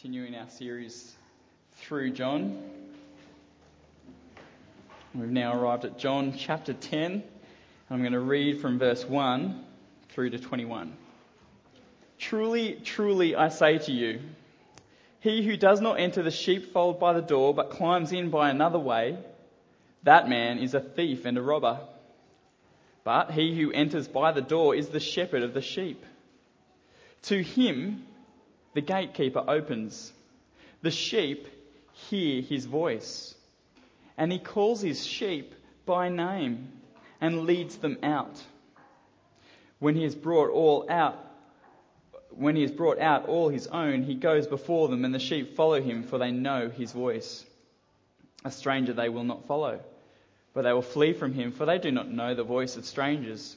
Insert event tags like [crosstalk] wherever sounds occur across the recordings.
continuing our series through John. We've now arrived at John chapter 10. I'm going to read from verse 1 through to 21. Truly, truly, I say to you, he who does not enter the sheepfold by the door, but climbs in by another way, that man is a thief and a robber. But he who enters by the door is the shepherd of the sheep. To him, the gatekeeper opens. The sheep hear his voice, and he calls his sheep by name and leads them out. When he has brought all out, when he has brought out all his own, he goes before them, and the sheep follow him, for they know his voice. A stranger they will not follow, but they will flee from him, for they do not know the voice of strangers.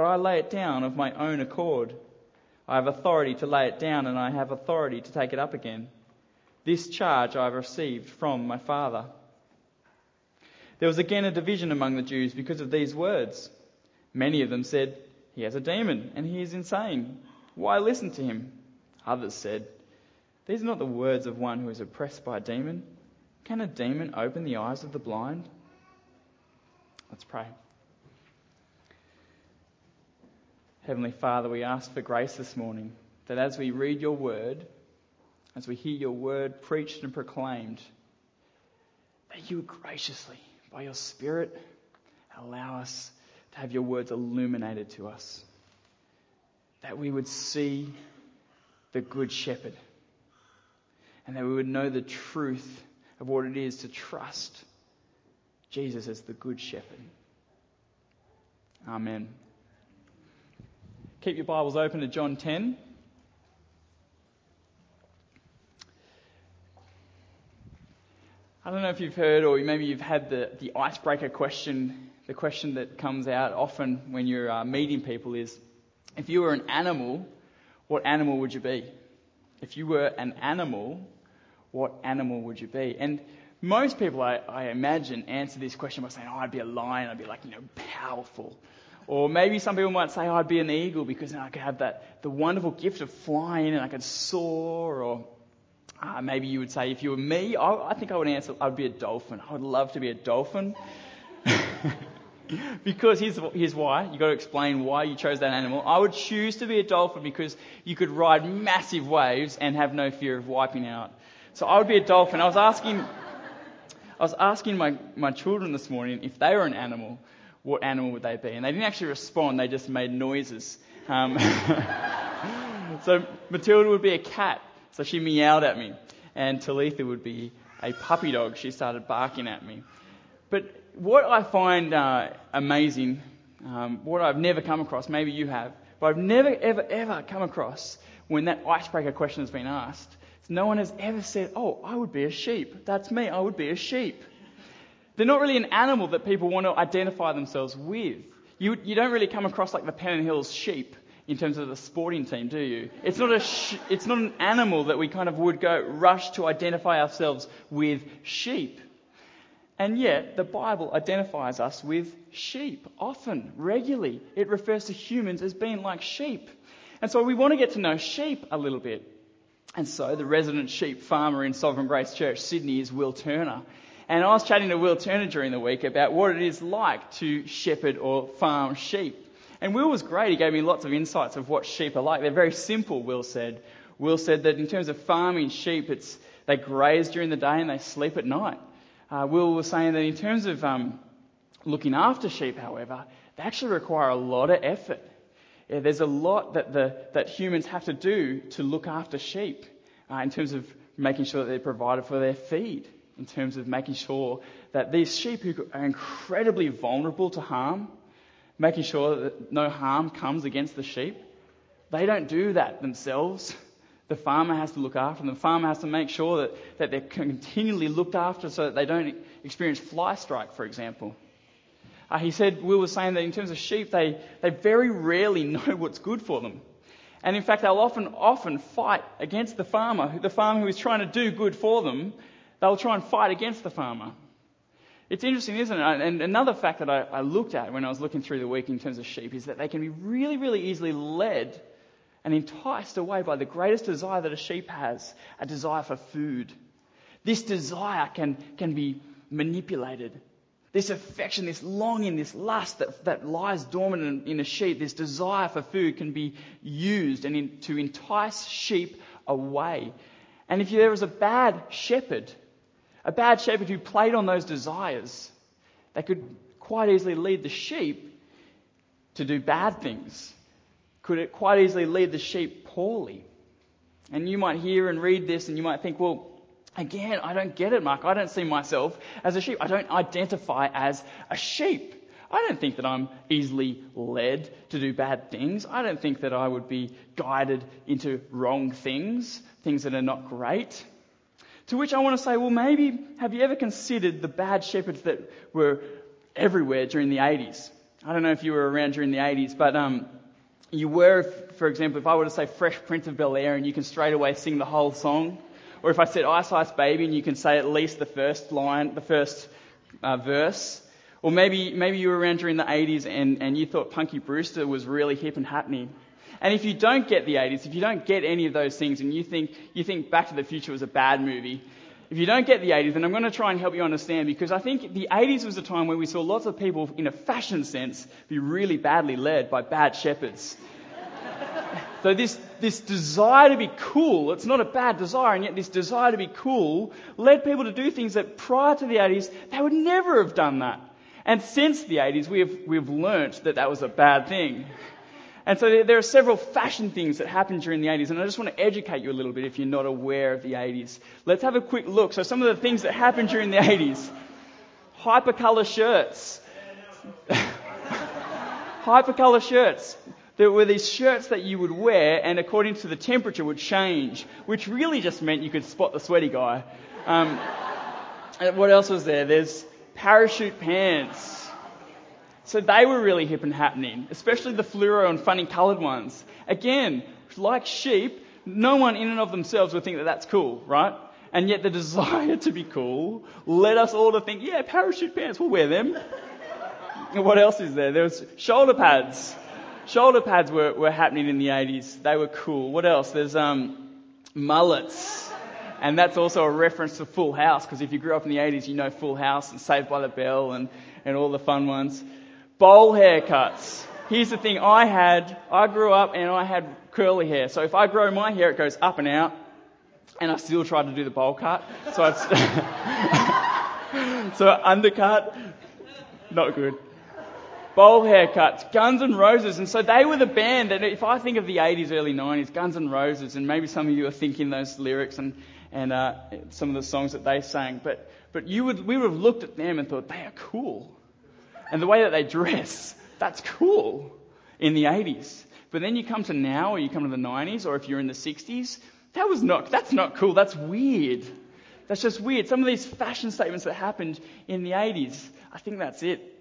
but I lay it down of my own accord. I have authority to lay it down, and I have authority to take it up again. This charge I have received from my Father. There was again a division among the Jews because of these words. Many of them said, He has a demon, and he is insane. Why listen to him? Others said, These are not the words of one who is oppressed by a demon. Can a demon open the eyes of the blind? Let's pray. Heavenly Father, we ask for grace this morning that as we read your word, as we hear your word preached and proclaimed, that you would graciously, by your Spirit, allow us to have your words illuminated to us. That we would see the Good Shepherd. And that we would know the truth of what it is to trust Jesus as the Good Shepherd. Amen. Keep your Bibles open to John 10. I don't know if you've heard or maybe you've had the, the icebreaker question. The question that comes out often when you're uh, meeting people is if you were an animal, what animal would you be? If you were an animal, what animal would you be? And most people, I, I imagine, answer this question by saying, oh, I'd be a lion, I'd be like, you know, powerful. Or maybe some people might say, oh, I'd be an eagle because I could have that, the wonderful gift of flying and I could soar. Or uh, maybe you would say, if you were me, I, I think I would answer, I'd be a dolphin. I would love to be a dolphin. [laughs] because here's, here's why. You've got to explain why you chose that animal. I would choose to be a dolphin because you could ride massive waves and have no fear of wiping out. So I would be a dolphin. I was asking, I was asking my, my children this morning if they were an animal what animal would they be? And they didn't actually respond, they just made noises. Um, [laughs] so Matilda would be a cat, so she meowed at me. And Talitha would be a puppy dog, she started barking at me. But what I find uh, amazing, um, what I've never come across, maybe you have, but I've never, ever, ever come across when that icebreaker question has been asked, no one has ever said, Oh, I would be a sheep. That's me. I would be a sheep. They're not really an animal that people want to identify themselves with. You, you don't really come across like the Pennant Hills sheep in terms of the sporting team, do you? It's not, a sh- it's not an animal that we kind of would go rush to identify ourselves with sheep. And yet, the Bible identifies us with sheep, often, regularly. It refers to humans as being like sheep. And so we want to get to know sheep a little bit. And so the resident sheep farmer in Sovereign Grace Church, Sydney, is Will Turner. And I was chatting to Will Turner during the week about what it is like to shepherd or farm sheep. And Will was great. He gave me lots of insights of what sheep are like. They're very simple, Will said. Will said that in terms of farming sheep, it's, they graze during the day and they sleep at night. Uh, Will was saying that in terms of um, looking after sheep, however, they actually require a lot of effort. Yeah, there's a lot that, the, that humans have to do to look after sheep uh, in terms of making sure that they're provided for their feed, in terms of making sure that these sheep who are incredibly vulnerable to harm, making sure that no harm comes against the sheep, they don't do that themselves. The farmer has to look after them. The farmer has to make sure that, that they're continually looked after so that they don't experience fly strike, for example. Uh, he said, Will was saying that in terms of sheep, they, they very rarely [laughs] know what's good for them. And in fact, they'll often, often fight against the farmer, the farmer who is trying to do good for them. They'll try and fight against the farmer. It's interesting, isn't it? And another fact that I, I looked at when I was looking through the week in terms of sheep is that they can be really, really easily led and enticed away by the greatest desire that a sheep has a desire for food. This desire can, can be manipulated. This affection, this longing, this lust that, that lies dormant in, in a sheep, this desire for food can be used and in, to entice sheep away. And if there is a bad shepherd, a bad shepherd who played on those desires, they could quite easily lead the sheep to do bad things could it quite easily lead the sheep poorly. And you might hear and read this and you might think, well, again, I don't get it, Mark. I don't see myself as a sheep. I don't identify as a sheep. I don't think that I'm easily led to do bad things. I don't think that I would be guided into wrong things, things that are not great. To which I want to say, well, maybe have you ever considered the bad shepherds that were everywhere during the 80s? I don't know if you were around during the 80s, but um, you were, for example, if I were to say Fresh Prince of Bel Air and you can straight away sing the whole song, or if I said Ice Ice Baby and you can say at least the first line, the first uh, verse, or maybe maybe you were around during the 80s and, and you thought Punky Brewster was really hip and happening. And if you don't get the 80s, if you don't get any of those things, and you think you think Back to the Future was a bad movie, if you don't get the 80s, then I'm going to try and help you understand because I think the 80s was a time where we saw lots of people, in a fashion sense, be really badly led by bad shepherds. [laughs] so this, this desire to be cool, it's not a bad desire, and yet this desire to be cool led people to do things that prior to the 80s, they would never have done that. And since the 80s, we have, we've learnt that that was a bad thing. And so there are several fashion things that happened during the 80s, and I just want to educate you a little bit if you're not aware of the 80s. Let's have a quick look. So some of the things that happened during the 80s. Hypercolor shirts. [laughs] Hypercolor shirts. There were these shirts that you would wear, and according to the temperature would change, which really just meant you could spot the sweaty guy. Um, [laughs] what else was there? There's parachute pants. So they were really hip and happening, especially the fluoro and funny coloured ones. Again, like sheep, no one in and of themselves would think that that's cool, right? And yet the [laughs] desire to be cool led us all to think, yeah, parachute pants, we'll wear them. [laughs] what else is there? There was shoulder pads. Shoulder pads were, were happening in the 80s. They were cool. What else? There's um, mullets. And that's also a reference to Full House, because if you grew up in the 80s, you know Full House and Saved by the Bell and, and all the fun ones bowl haircuts. Here's the thing I had, I grew up and I had curly hair. So if I grow my hair, it goes up and out. And I still tried to do the bowl cut. So I'd, [laughs] so undercut, not good. Bowl haircuts, Guns N' Roses. And so they were the band that if I think of the 80s, early 90s, Guns N' Roses, and maybe some of you are thinking those lyrics and, and uh, some of the songs that they sang, but, but you would, we would have looked at them and thought, they are cool. And the way that they dress, that's cool in the 80s. But then you come to now, or you come to the 90s, or if you're in the 60s, that was not, that's not cool, that's weird. That's just weird. Some of these fashion statements that happened in the 80s, I think that's it.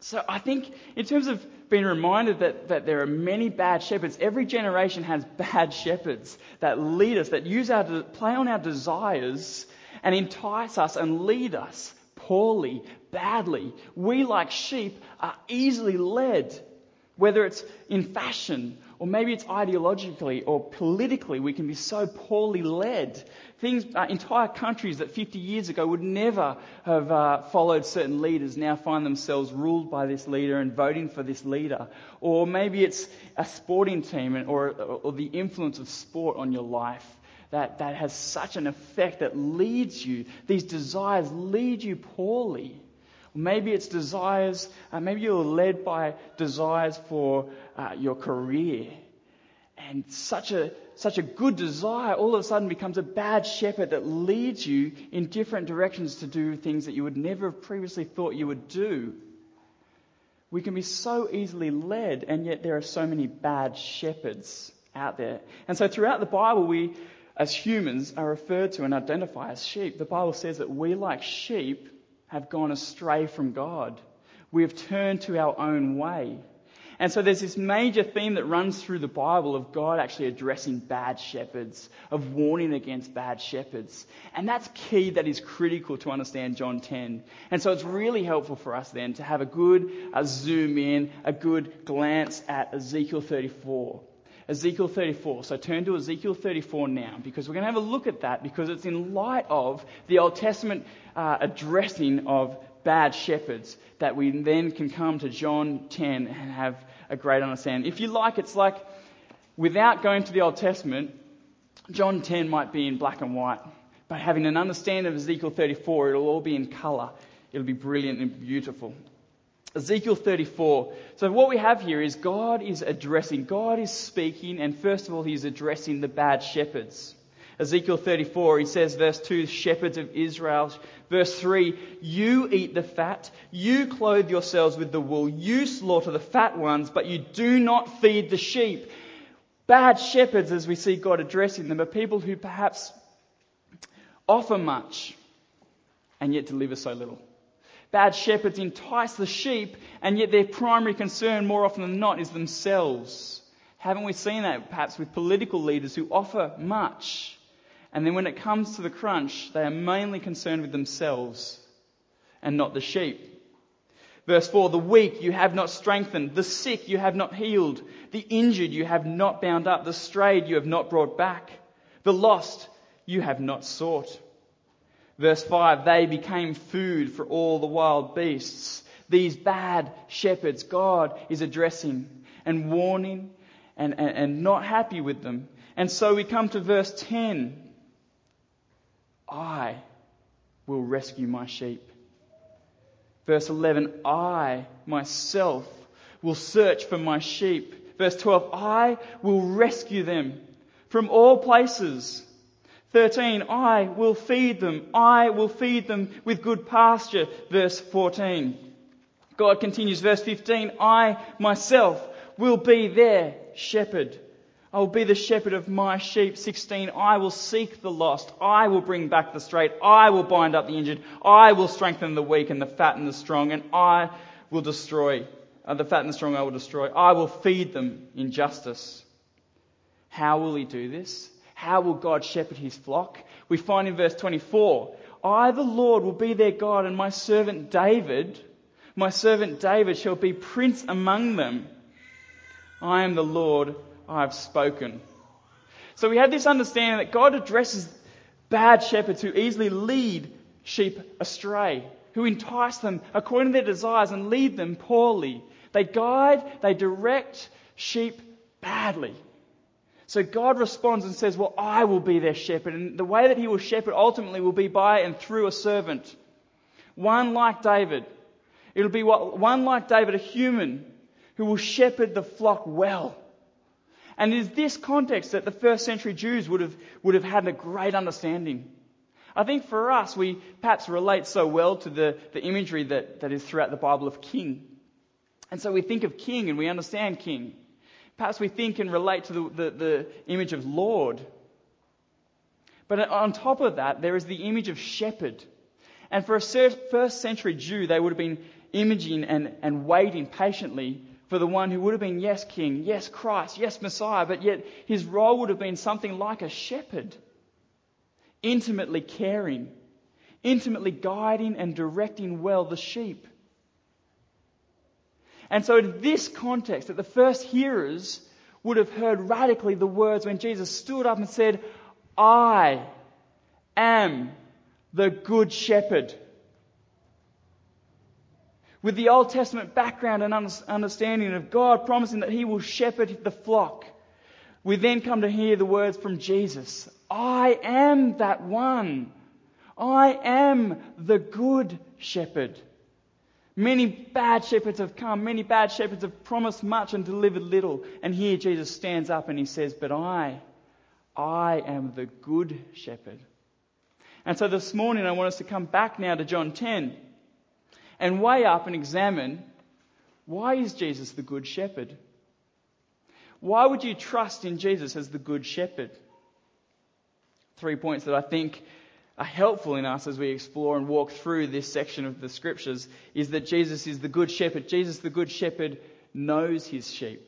So I think in terms of being reminded that, that there are many bad shepherds, every generation has [laughs] bad shepherds that lead us, that use our, play on our desires and entice us and lead us poorly, badly. We, like sheep, are easily led. Whether it's in fashion, or maybe it's ideologically or politically, we can be so poorly led. Things, uh, entire countries that 50 years ago would never have uh, followed certain leaders now find themselves ruled by this leader and voting for this leader. Or maybe it's a sporting team or, or the influence of sport on your life that, that has such an effect that leads you, these desires lead you poorly. Maybe it's desires, uh, maybe you're led by desires for uh, your career. And such a, such a good desire all of a sudden becomes a bad shepherd that leads you in different directions to do things that you would never have previously thought you would do. We can be so easily led, and yet there are so many bad shepherds out there. And so throughout the Bible, we, as humans, are referred to and identified as sheep. The Bible says that we, like sheep, have gone astray from God. We have turned to our own way. And so there's this major theme that runs through the Bible of God actually addressing bad shepherds, of warning against bad shepherds. And that's key, that is critical to understand John 10. And so it's really helpful for us then to have a good a zoom in, a good glance at Ezekiel 34. Ezekiel 34. So turn to Ezekiel 34 now because we're going to have a look at that because it's in light of the Old Testament uh, addressing of bad shepherds that we then can come to John 10 and have a great understanding. If you like, it's like without going to the Old Testament, John 10 might be in black and white, but having an understanding of Ezekiel 34, it'll all be in colour. It'll be brilliant and beautiful. Ezekiel 34. So what we have here is God is addressing, God is speaking, and first of all, he's addressing the bad shepherds. Ezekiel 34, he says, verse 2, shepherds of Israel. Verse 3, you eat the fat, you clothe yourselves with the wool, you slaughter the fat ones, but you do not feed the sheep. Bad shepherds, as we see God addressing them, are people who perhaps offer much and yet deliver so little. Bad shepherds entice the sheep, and yet their primary concern, more often than not, is themselves. Haven't we seen that perhaps with political leaders who offer much, and then when it comes to the crunch, they are mainly concerned with themselves and not the sheep? Verse 4 The weak you have not strengthened, the sick you have not healed, the injured you have not bound up, the strayed you have not brought back, the lost you have not sought. Verse 5 They became food for all the wild beasts. These bad shepherds, God is addressing and warning and, and, and not happy with them. And so we come to verse 10 I will rescue my sheep. Verse 11 I myself will search for my sheep. Verse 12 I will rescue them from all places 13, I will feed them. I will feed them with good pasture. Verse 14. God continues, verse 15, I myself will be their shepherd. I will be the shepherd of my sheep. 16, I will seek the lost. I will bring back the straight. I will bind up the injured. I will strengthen the weak and the fat and the strong, and I will destroy, uh, the fat and the strong I will destroy. I will feed them in justice. How will he do this? How will God shepherd his flock? We find in verse 24, I, the Lord, will be their God, and my servant David, my servant David shall be prince among them. I am the Lord, I have spoken. So we have this understanding that God addresses bad shepherds who easily lead sheep astray, who entice them according to their desires and lead them poorly. They guide, they direct sheep badly. So God responds and says, Well, I will be their shepherd. And the way that he will shepherd ultimately will be by and through a servant. One like David. It'll be one like David, a human, who will shepherd the flock well. And it is this context that the first century Jews would have, would have had a great understanding. I think for us, we perhaps relate so well to the, the imagery that, that is throughout the Bible of king. And so we think of king and we understand king. Perhaps we think and relate to the, the, the image of Lord. But on top of that, there is the image of shepherd. And for a first century Jew, they would have been imaging and, and waiting patiently for the one who would have been, yes, king, yes, Christ, yes, Messiah, but yet his role would have been something like a shepherd, intimately caring, intimately guiding and directing well the sheep. And so, in this context, that the first hearers would have heard radically the words when Jesus stood up and said, I am the good shepherd. With the Old Testament background and understanding of God promising that He will shepherd the flock, we then come to hear the words from Jesus I am that one. I am the good shepherd. Many bad shepherds have come. Many bad shepherds have promised much and delivered little. And here Jesus stands up and he says, But I, I am the good shepherd. And so this morning I want us to come back now to John 10 and weigh up and examine why is Jesus the good shepherd? Why would you trust in Jesus as the good shepherd? Three points that I think are helpful in us as we explore and walk through this section of the scriptures is that Jesus is the good shepherd. Jesus, the good shepherd, knows his sheep.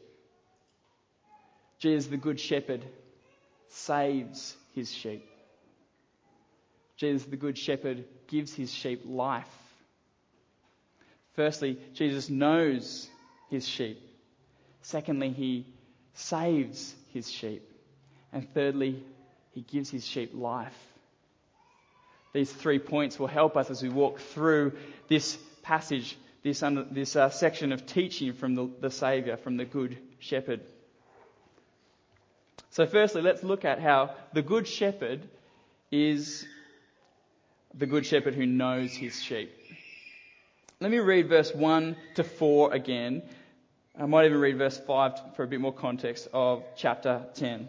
Jesus, the good shepherd, saves his sheep. Jesus, the good shepherd, gives his sheep life. Firstly, Jesus knows his sheep. Secondly, he saves his sheep. And thirdly, he gives his sheep life. These three points will help us as we walk through this passage, this, under, this uh, section of teaching from the, the Saviour, from the Good Shepherd. So, firstly, let's look at how the Good Shepherd is the Good Shepherd who knows his sheep. Let me read verse 1 to 4 again. I might even read verse 5 for a bit more context of chapter 10.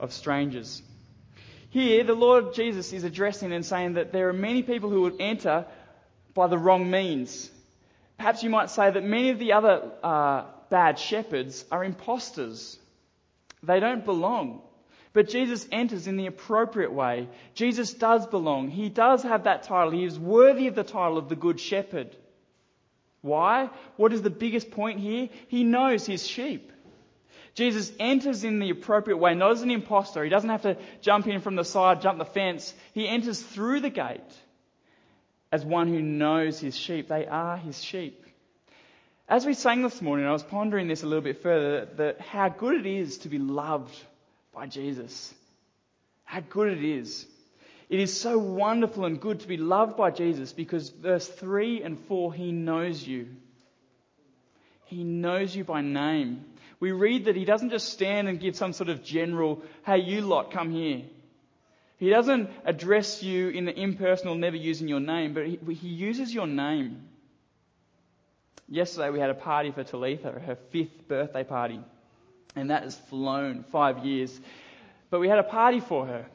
of strangers. Here, the Lord Jesus is addressing and saying that there are many people who would enter by the wrong means. Perhaps you might say that many of the other uh, bad shepherds are impostors. They don't belong. But Jesus enters in the appropriate way. Jesus does belong. He does have that title. He is worthy of the title of the Good Shepherd. Why? What is the biggest point here? He knows his sheep. Jesus enters in the appropriate way, not as an impostor. He doesn't have to jump in from the side, jump the fence. He enters through the gate as one who knows his sheep. They are his sheep. As we sang this morning, I was pondering this a little bit further that, how good it is to be loved by Jesus. How good it is. It is so wonderful and good to be loved by Jesus because verse 3 and 4, he knows you. He knows you by name we read that he doesn't just stand and give some sort of general, hey, you lot, come here. He doesn't address you in the impersonal, never using your name, but he, he uses your name. Yesterday we had a party for Talitha, her fifth birthday party, and that has flown five years. But we had a party for her.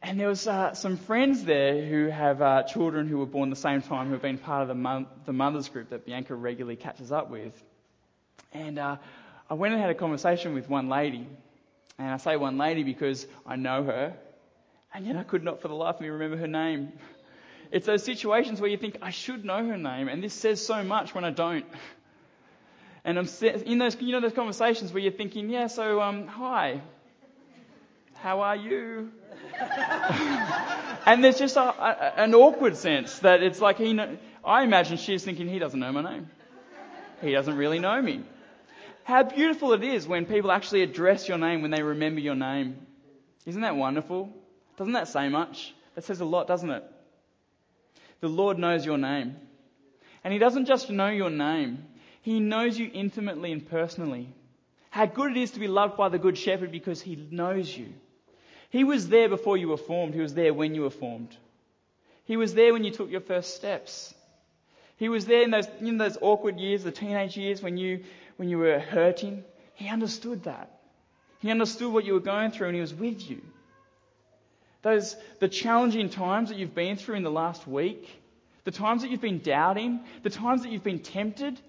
And there was uh, some friends there who have uh, children who were born the same time who have been part of the, the mothers group that Bianca regularly catches up with. And uh, I went and had a conversation with one lady. And I say one lady because I know her, and yet I could not for the life of me remember her name. It's those situations where you think, I should know her name, and this says so much when I don't. And I'm in those, you know, those conversations where you're thinking, yeah, so, um, hi, how are you? [laughs] and there's just a, a, an awkward sense that it's like he, I imagine she's thinking he doesn't know my name. He doesn't really know me. How beautiful it is when people actually address your name when they remember your name. Isn't that wonderful? Doesn't that say much? That says a lot, doesn't it? The Lord knows your name. And He doesn't just know your name, He knows you intimately and personally. How good it is to be loved by the Good Shepherd because He knows you. He was there before you were formed, He was there when you were formed. He was there when you took your first steps. He was there in those, those awkward years, the teenage years when you when you were hurting, He understood that. He understood what you were going through and He was with you. Those, the challenging times that you've been through in the last week, the times that you've been doubting, the times that you've been tempted,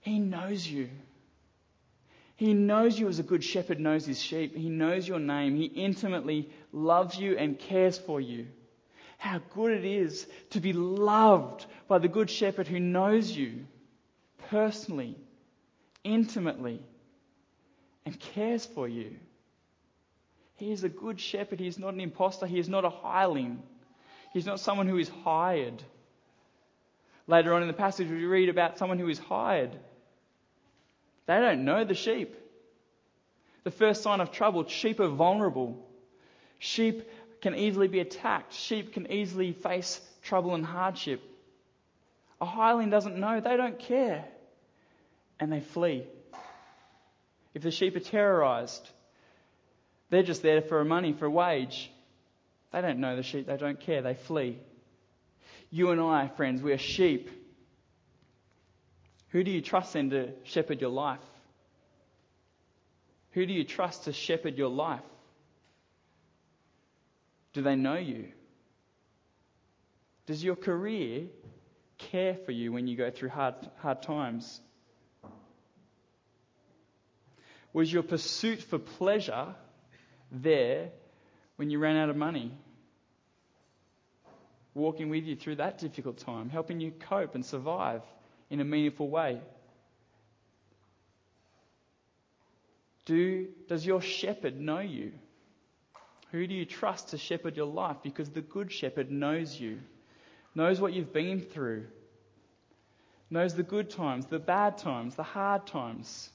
He knows you. He knows you as a good shepherd knows his sheep. He knows your name. He intimately loves you and cares for you. How good it is to be loved by the good shepherd who knows you personally, intimately, and cares for you. He is a good shepherd. He is not an impostor. He is not a hireling. He's not someone who is hired. Later on in the passage, we read about someone who is hired. They don't know the sheep. The first sign of trouble sheep are vulnerable. Sheep can easily be attacked. Sheep can easily face trouble and hardship. A hireling doesn't know, they don't care. And they flee. If the sheep are terrorized, they're just there for money, for a wage. They don't know the sheep, they don't care, they flee. You and I, friends, we are sheep who do you trust then to shepherd your life? Who do you trust to shepherd your life? Do they know you? Does your career care for you when you go through hard, hard times? Was your pursuit for pleasure there when you ran out of money? Walking with you through that difficult time, helping you cope and survive? in a meaningful way? Do, does your shepherd know you? Who do you trust to shepherd your life? Because the good shepherd knows you, knows what you've been through, knows the good times, the bad times, the hard times.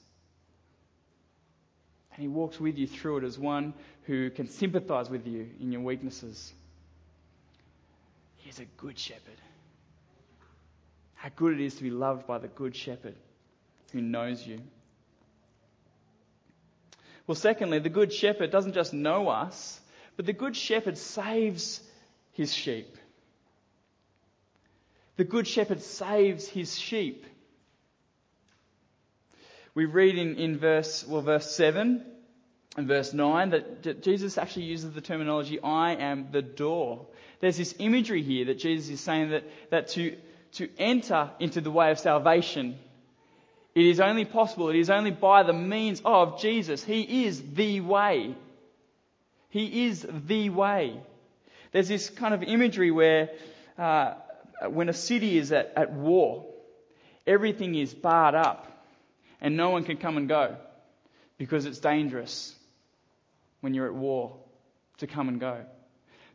And he walks with you through it as one who can sympathize with you in your weaknesses. He's a good shepherd. How good it is to be loved by the Good Shepherd who knows you. Well, secondly, the Good Shepherd doesn't just know us, but the Good Shepherd saves his sheep. The Good Shepherd saves his sheep. We read in, in verse, well, verse 7 and verse 9 that Jesus actually uses the terminology, I am the door. There's this imagery here that Jesus is saying that, that to, to enter into the way of salvation. It is only possible, it is only by the means of Jesus. He is the way. He is the way. There's this kind of imagery where uh, when a city is at, at war, everything is barred up and no one can come and go because it's dangerous when you're at war to come and go.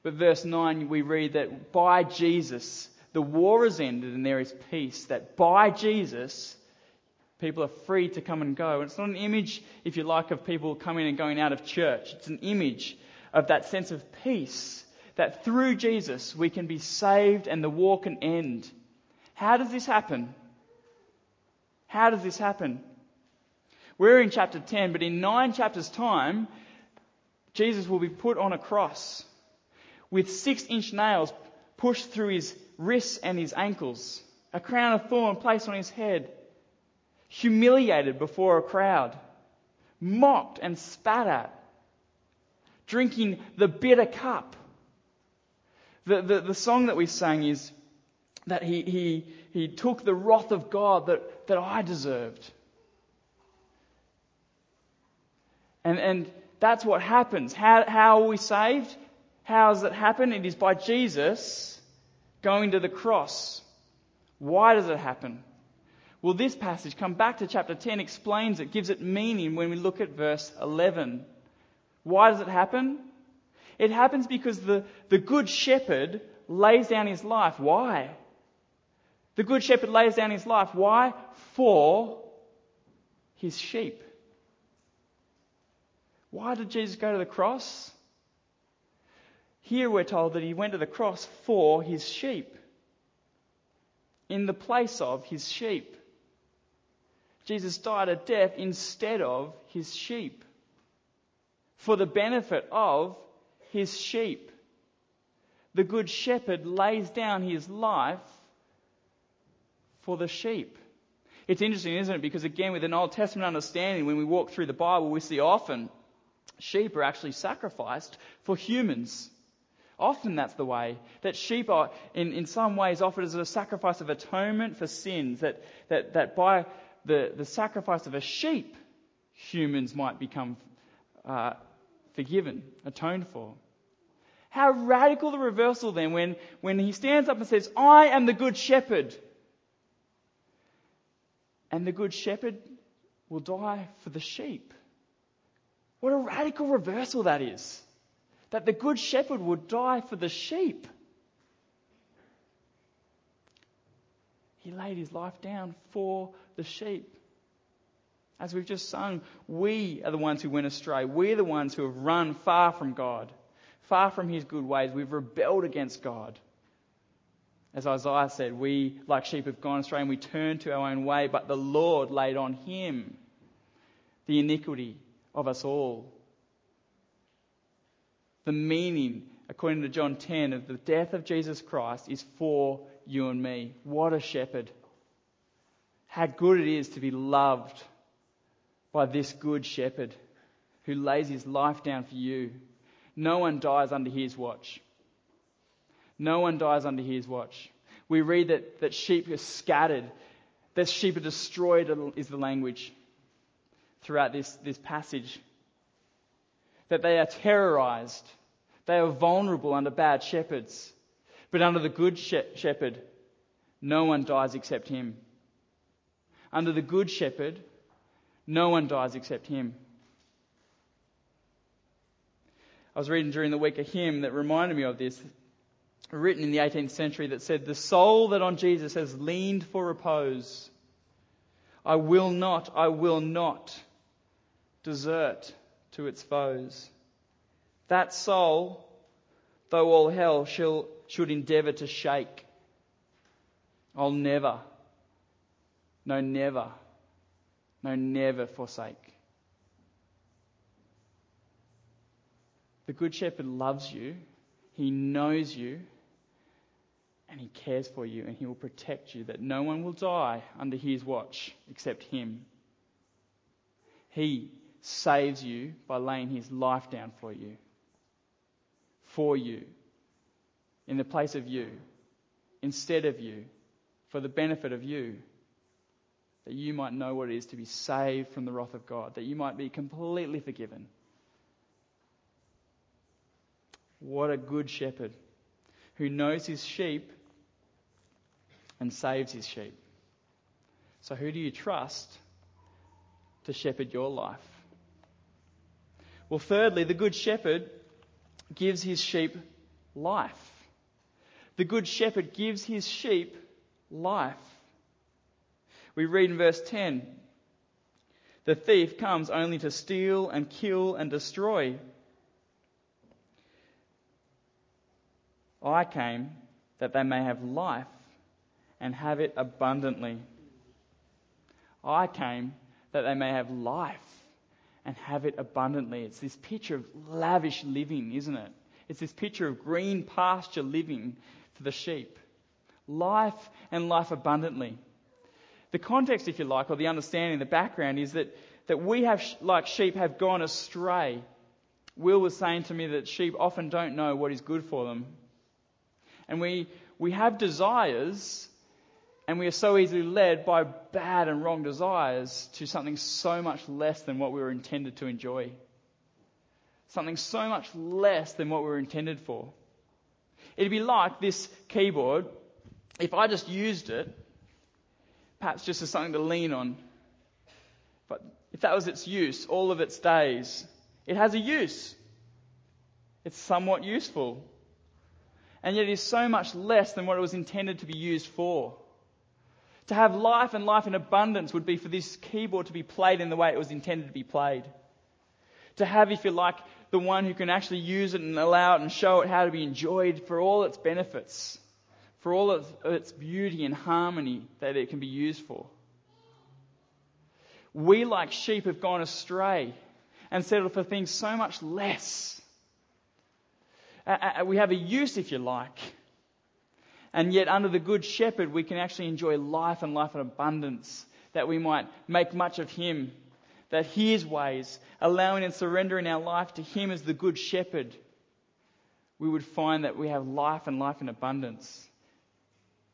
But verse 9, we read that by Jesus, the war has ended and there is peace. That by Jesus, people are free to come and go. And it's not an image, if you like, of people coming and going out of church. It's an image of that sense of peace. That through Jesus we can be saved and the war can end. How does this happen? How does this happen? We're in chapter 10, but in nine chapters' time, Jesus will be put on a cross with six inch nails pushed through his wrists and his ankles, a crown of thorn placed on his head, humiliated before a crowd, mocked and spat at, drinking the bitter cup. The, the, the song that we sang is that he, he, he took the wrath of God that, that I deserved. And, and that's what happens. How, how are we saved? How does it happen? It is by Jesus going to the cross. Why does it happen? Well, this passage, come back to chapter 10, explains it, gives it meaning when we look at verse 11. Why does it happen? It happens because the, the good shepherd lays down his life. Why? The good shepherd lays down his life. Why? For his sheep. Why did Jesus go to the cross? Here we're told that he went to the cross for his sheep, in the place of his sheep. Jesus died a death instead of his sheep, for the benefit of his sheep. The good shepherd lays down his life for the sheep. It's interesting, isn't it? Because again, with an Old Testament understanding, when we walk through the Bible, we see often sheep are actually sacrificed for humans. Often that's the way. That sheep are, in, in some ways, offered as a sacrifice of atonement for sins. That, that, that by the, the sacrifice of a sheep, humans might become uh, forgiven, atoned for. How radical the reversal then when, when he stands up and says, I am the good shepherd. And the good shepherd will die for the sheep. What a radical reversal that is. That the good shepherd would die for the sheep. He laid his life down for the sheep. As we've just sung, we are the ones who went astray. We're the ones who have run far from God, far from his good ways. We've rebelled against God. As Isaiah said, we, like sheep, have gone astray and we turned to our own way, but the Lord laid on him the iniquity of us all. The meaning, according to John 10, of the death of Jesus Christ is for you and me. What a shepherd. How good it is to be loved by this good shepherd who lays his life down for you. No one dies under his watch. No one dies under his watch. We read that, that sheep are scattered, that sheep are destroyed, is the language throughout this, this passage. That they are terrorized. They are vulnerable under bad shepherds. But under the good shepherd, no one dies except him. Under the good shepherd, no one dies except him. I was reading during the week a hymn that reminded me of this, written in the 18th century, that said, The soul that on Jesus has leaned for repose, I will not, I will not desert to its foes. That soul, though all hell shall, should endeavour to shake, I'll never, no, never, no, never forsake. The Good Shepherd loves you, He knows you, and He cares for you, and He will protect you, that no one will die under His watch except Him. He saves you by laying his life down for you, for you, in the place of you, instead of you, for the benefit of you, that you might know what it is to be saved from the wrath of God, that you might be completely forgiven. What a good shepherd who knows his sheep and saves his sheep. So, who do you trust to shepherd your life? Well, thirdly, the Good Shepherd gives his sheep life. The Good Shepherd gives his sheep life. We read in verse 10 The thief comes only to steal and kill and destroy. I came that they may have life and have it abundantly. I came that they may have life and have it abundantly. It's this picture of lavish living, isn't it? It's this picture of green pasture living for the sheep. Life and life abundantly. The context, if you like, or the understanding, the background is that, that we have, like sheep, have gone astray. Will was saying to me that sheep often don't know what is good for them. And we, we have desires and we are so easily led by bad and wrong desires to something so much less than what we were intended to enjoy. Something so much less than what we were intended for. It'd be like this keyboard, if I just used it, perhaps just as something to lean on. But if that was its use, all of its days, it has a use. It's somewhat useful. And yet it is so much less than what it was intended to be used for. To have life and life in abundance would be for this keyboard to be played in the way it was intended to be played. To have, if you like, the one who can actually use it and allow it and show it how to be enjoyed for all its benefits, for all of its beauty and harmony that it can be used for. We, like sheep, have gone astray and settled for things so much less. We have a use, if you like, and yet, under the Good Shepherd, we can actually enjoy life and life in abundance, that we might make much of Him, that His ways, allowing and surrendering our life to Him as the Good Shepherd, we would find that we have life and life in abundance.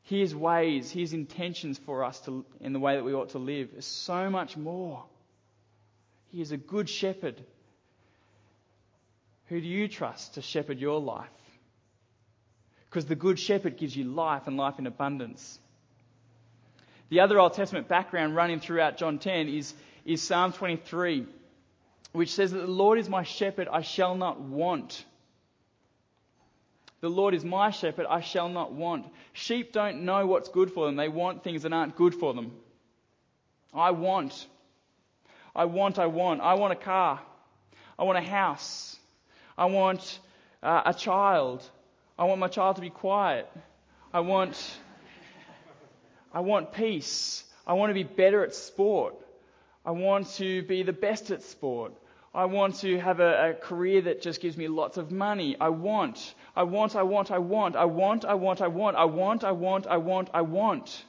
His ways, His intentions for us to, in the way that we ought to live is so much more. He is a good shepherd. Who do you trust to shepherd your life? Because the good shepherd gives you life and life in abundance. The other Old Testament background running throughout John 10 is, is Psalm 23, which says that the Lord is my shepherd, I shall not want. The Lord is my shepherd, I shall not want. Sheep don't know what's good for them, they want things that aren't good for them. I want. I want, I want. I want a car. I want a house. I want uh, a child. I want my child to be quiet. I want I want peace. I want to be better at sport. I want to be the best at sport. I want to have a, a, career that just gives me lots of money. I want, I want, I want, I want, I want, I want, I want, I want, I want, I want, I want.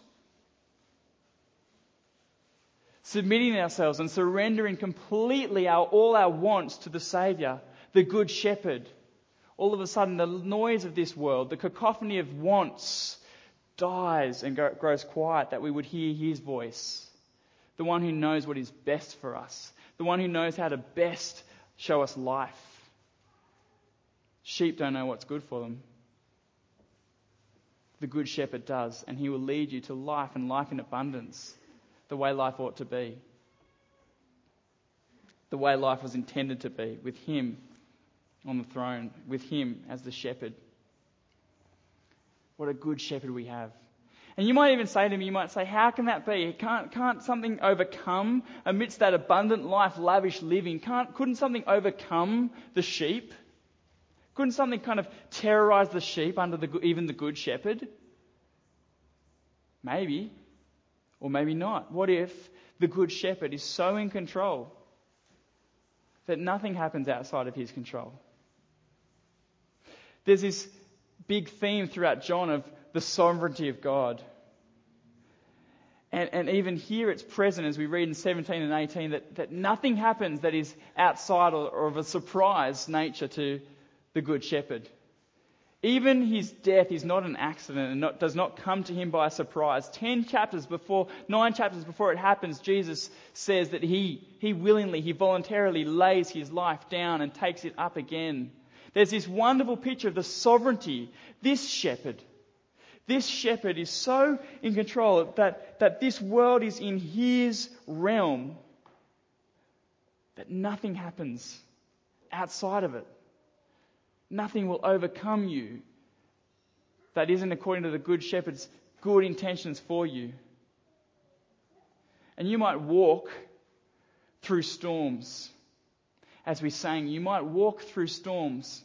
Submitting ourselves and surrendering completely our, all our wants to the Saviour, the Good Shepherd. All of a sudden, the noise of this world, the cacophony of wants, dies and grows quiet that we would hear his voice. The one who knows what is best for us. The one who knows how to best show us life. Sheep don't know what's good for them. The good shepherd does, and he will lead you to life and life in abundance, the way life ought to be. The way life was intended to be, with him on the throne, with him as the shepherd. What a good shepherd we have. And you might even say to me, you might say, how can that be? Can't, can't something overcome amidst that abundant life, lavish living? Can't, couldn't something overcome the sheep? Couldn't something kind of terrorize the sheep under the, even the good shepherd? Maybe. Or maybe not. What if the good shepherd is so in control that nothing happens outside of his control? There's this big theme throughout John of the sovereignty of God. And, and, even here it's present as we read in 17 and 18 that, that nothing happens that is outside or, or of a surprise nature to the Good Shepherd. Even his death is not an accident and not, does not come to him by surprise. Ten chapters before, nine chapters before it happens, Jesus says that he, he willingly, he voluntarily lays his life down and takes it up again there's this wonderful picture of the sovereignty. This shepherd, this shepherd is so in control that, that this world is in his realm that nothing happens outside of it. Nothing will overcome you that isn't according to the good shepherd's good intentions for you. And you might walk through storms. As we sang, you might walk through storms.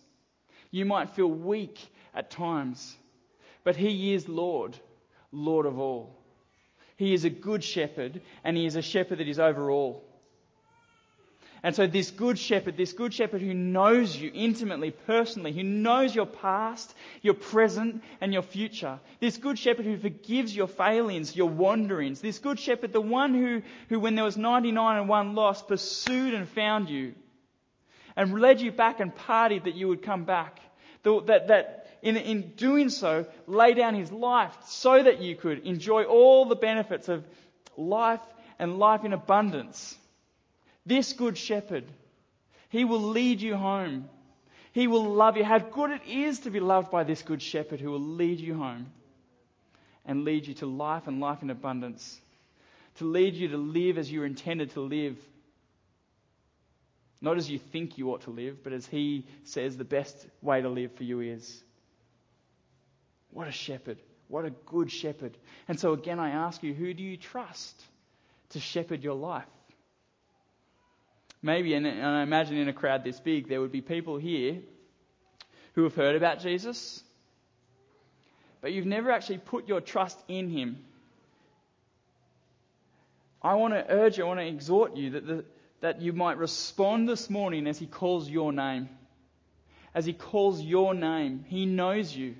You might feel weak at times, but He is Lord, Lord of all. He is a good shepherd, and He is a shepherd that is over all. And so, this good shepherd, this good shepherd who knows you intimately, personally, who knows your past, your present, and your future, this good shepherd who forgives your failings, your wanderings, this good shepherd, the one who, who when there was 99 and one lost, pursued and found you, and led you back and partied that you would come back. That, that in, in doing so, lay down his life so that you could enjoy all the benefits of life and life in abundance. This good shepherd, he will lead you home. He will love you. How good it is to be loved by this good shepherd who will lead you home and lead you to life and life in abundance. To lead you to live as you are intended to live not as you think you ought to live, but as He says the best way to live for you is. What a shepherd. What a good shepherd. And so, again, I ask you, who do you trust to shepherd your life? Maybe, and I imagine in a crowd this big, there would be people here who have heard about Jesus, but you've never actually put your trust in Him. I want to urge you, I want to exhort you that the, that you might respond this morning as He calls your name. As He calls your name, He knows you.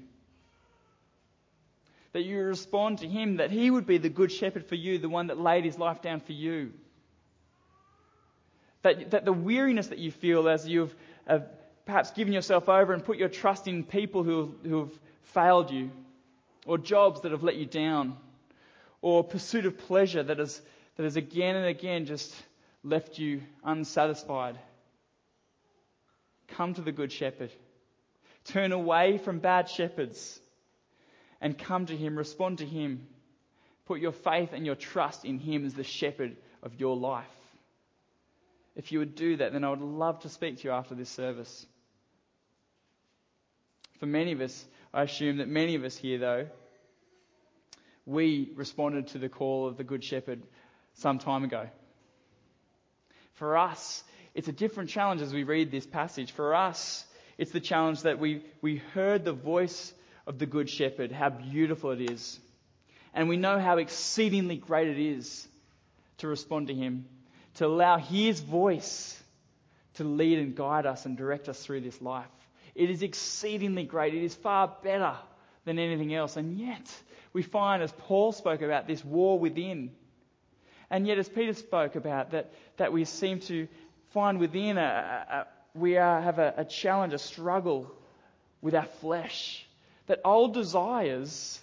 That you respond to Him, that He would be the good shepherd for you, the one that laid His life down for you. That, that the weariness that you feel as you've uh, perhaps given yourself over and put your trust in people who, who have failed you, or jobs that have let you down, or pursuit of pleasure that has, that has again and again just left you unsatisfied. Come to the Good Shepherd. Turn away from bad shepherds and come to Him, respond to Him. Put your faith and your trust in Him as the shepherd of your life. If you would do that, then I would love to speak to you after this service. For many of us, I assume that many of us here, though, we responded to the call of the Good Shepherd some time ago. For us, it's a different challenge as we read this passage. For us, it's the challenge that we, we heard the voice of the Good Shepherd, how beautiful it is. And we know how exceedingly great it is to respond to Him, to allow His voice to lead and guide us and direct us through this life. It is exceedingly great. It is far better than anything else. And yet, we find, as Paul spoke about, this war within. And yet, as Peter spoke about, that, that we seem to find within a, a we are, have a, a challenge, a struggle with our flesh. That old desires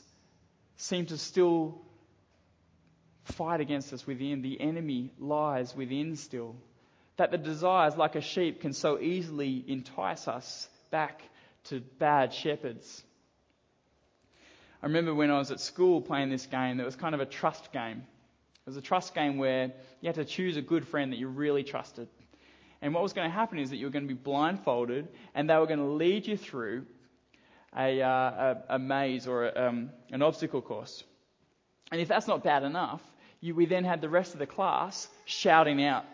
seem to still fight against us within. The enemy lies within still. That the desires, like a sheep, can so easily entice us back to bad shepherds. I remember when I was at school playing this game, that was kind of a trust game. It was a trust game where you had to choose a good friend that you really trusted. And what was going to happen is that you were going to be blindfolded and they were going to lead you through a, uh, a, a, maze or a, um, an obstacle course. And if that's not bad enough, you, we then had the rest of the class shouting out.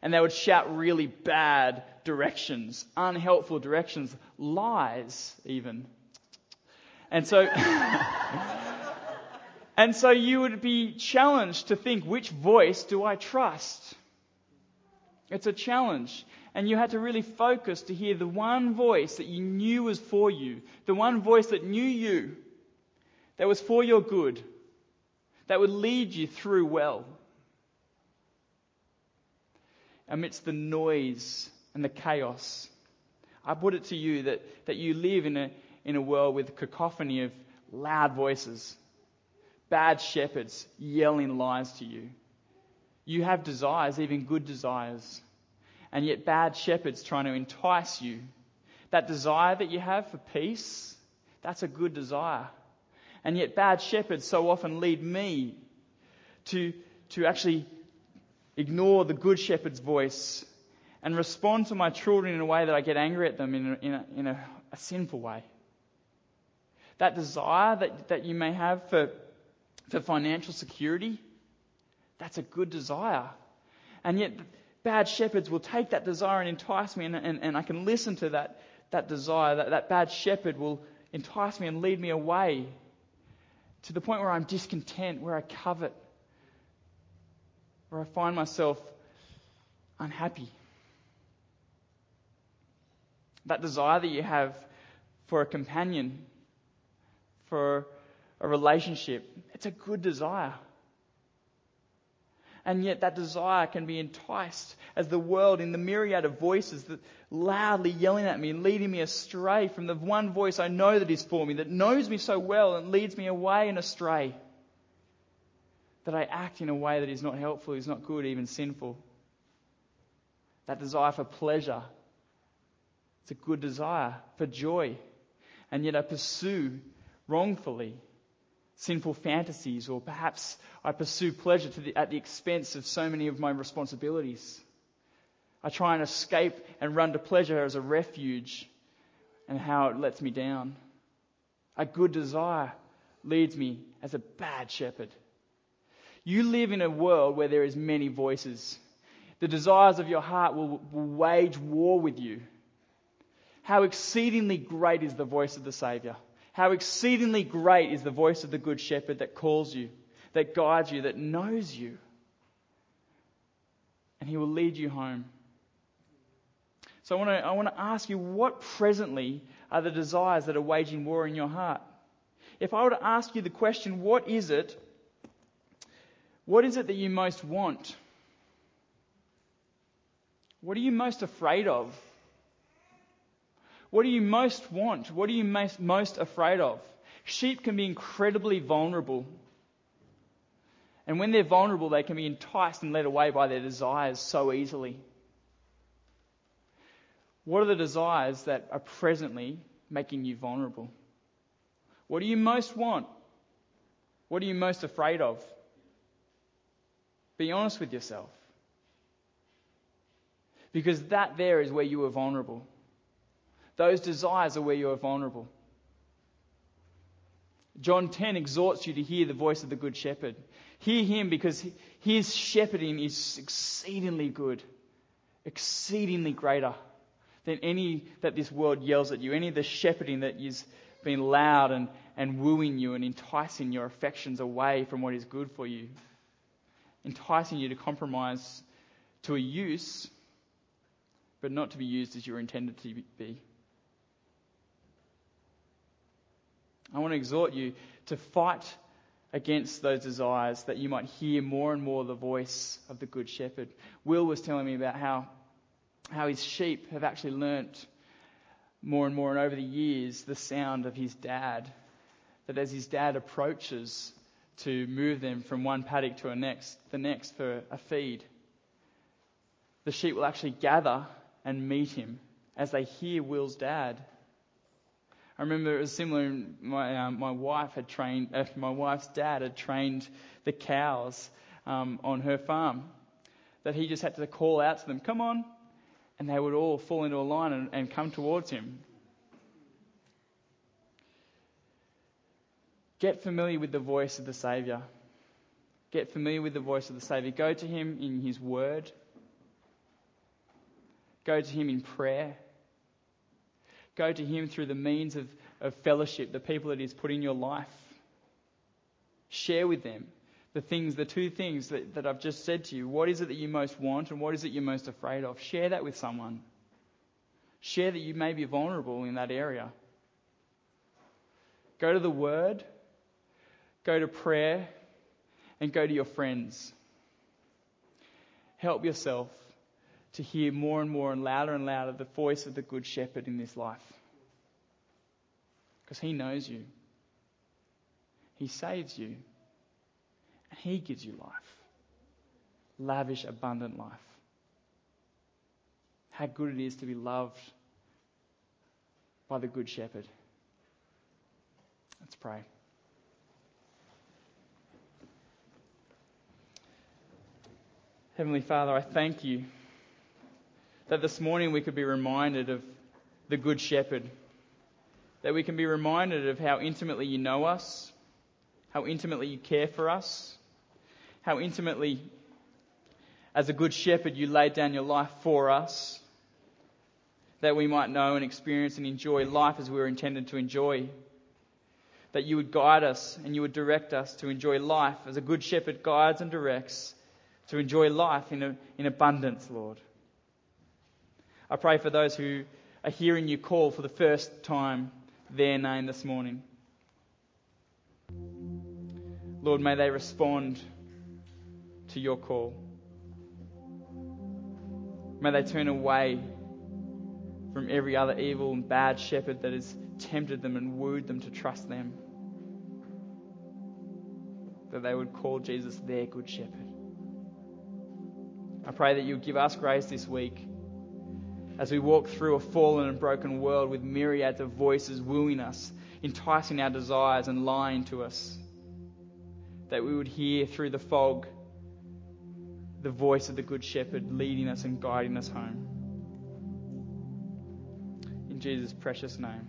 And they would shout really bad directions, unhelpful directions, lies even. And so, [laughs] and so you would be challenged to think, which voice do I trust? It's a challenge. And you had to really focus to hear the one voice that you knew was for you, the one voice that knew you, that was for your good, that would lead you through well. Amidst the noise and the chaos, I put it to you that, that you live in a, in a world with cacophony of loud voices, bad shepherds yelling lies to you. You have desires, even good desires, and yet bad shepherds trying to entice you. That desire that you have for peace, that's a good desire. And yet bad shepherds so often lead me to, to actually ignore the good shepherd's voice and respond to my children in a way that I get angry at them in a, in a, in a, a sinful way that desire that, that you may have for, for financial security, that's a good desire. And yet, bad shepherds will take that desire and entice me, and, and, and I can listen to that, that desire. That, that bad shepherd will entice me and lead me away to the point where I'm discontent, where I covet, where I find myself unhappy. That desire that you have for a companion for a relationship. It's a good desire. And yet that desire can be enticed as the world in the myriad of voices that loudly yelling at me, and leading me astray from the one voice I know that is for me, that knows me so well and leads me away and astray. That I act in a way that is not helpful, is not good, even sinful. That desire for pleasure. It's a good desire for joy. And yet I pursue wrongfully, sinful fantasies, or perhaps I pursue pleasure the, at the expense of so many of my responsibilities. I try and escape and run to pleasure as a refuge and how it lets me down. A good desire leads me as a bad shepherd. You live in a world where there is many voices. The desires of your heart will, will wage war with you. How exceedingly great is the voice of the Saviour. How exceedingly great is the voice of the Good Shepherd that calls you, that guides you, that knows you. And he will lead you home. So I want, to, I want to ask you what presently are the desires that are waging war in your heart? If I were to ask you the question, what is it? What is it that you most want? What are you most afraid of? What do you most want? What are you most, afraid of? Sheep can be incredibly vulnerable. And when they're vulnerable, they can be enticed and led away by their desires so easily. What are the desires that are presently making you vulnerable? What do you most want? What are you most afraid of? Be honest with yourself. Because that there is where you are vulnerable. Those desires are where you are vulnerable. John 10 exhorts you to hear the voice of the Good Shepherd. Hear him because his shepherding is exceedingly good, exceedingly greater than any that this world yells at you, any of the shepherding that is being loud and, and wooing you and enticing your affections away from what is good for you, enticing you to compromise to a use, but not to be used as you're intended to be. I want to exhort you to fight against those desires that you might hear more and more the voice of the Good Shepherd. Will was telling me about how, how his sheep have actually learnt more and more and over the years the sound of his dad. That as his dad approaches to move them from one paddock to a next, the next for a feed, the sheep will actually gather and meet him as they hear Will's dad. I remember it was similar. My um, my wife had trained. Uh, my wife's dad had trained the cows um, on her farm. That he just had to call out to them, "Come on," and they would all fall into a line and, and come towards him. Get familiar with the voice of the Saviour. Get familiar with the voice of the Saviour. Go to Him in His Word. Go to Him in prayer. Go to Him through the means of, of fellowship, the people that He's put in your life. Share with them the things, the two things that, that I've just said to you. What is it that you most want and what is it you're most afraid of? Share that with someone. Share that you may be vulnerable in that area. Go to the Word, go to prayer, and go to your friends. Help yourself to hear more and more and louder and louder the voice of the Good Shepherd in this life. Because He knows you, He saves you, and He gives you life lavish, abundant life. How good it is to be loved by the Good Shepherd. Let's pray. Heavenly Father, I thank you that this morning we could be reminded of the Good Shepherd, that we can be reminded of how intimately you know us, how intimately you care for us, how intimately, as a Good Shepherd, you laid down your life for us, that we might know and experience and enjoy life as we were intended to enjoy. That you would guide us and you would direct us to enjoy life as a Good Shepherd guides and directs, to enjoy life in, a, in abundance, Lord. I pray for those who are hearing you call for the first time their name this morning. Lord, may they respond to your call. May they turn away from every other evil and bad shepherd that has tempted them and wooed them to trust them. That they would call Jesus their good shepherd. I pray that you would give us grace this week as we walk through a fallen and broken world with myriads of voices wooing us, enticing our desires and lying to us, that we would hear through the fog the voice of the Good Shepherd leading us and guiding us home. In Jesus' precious name.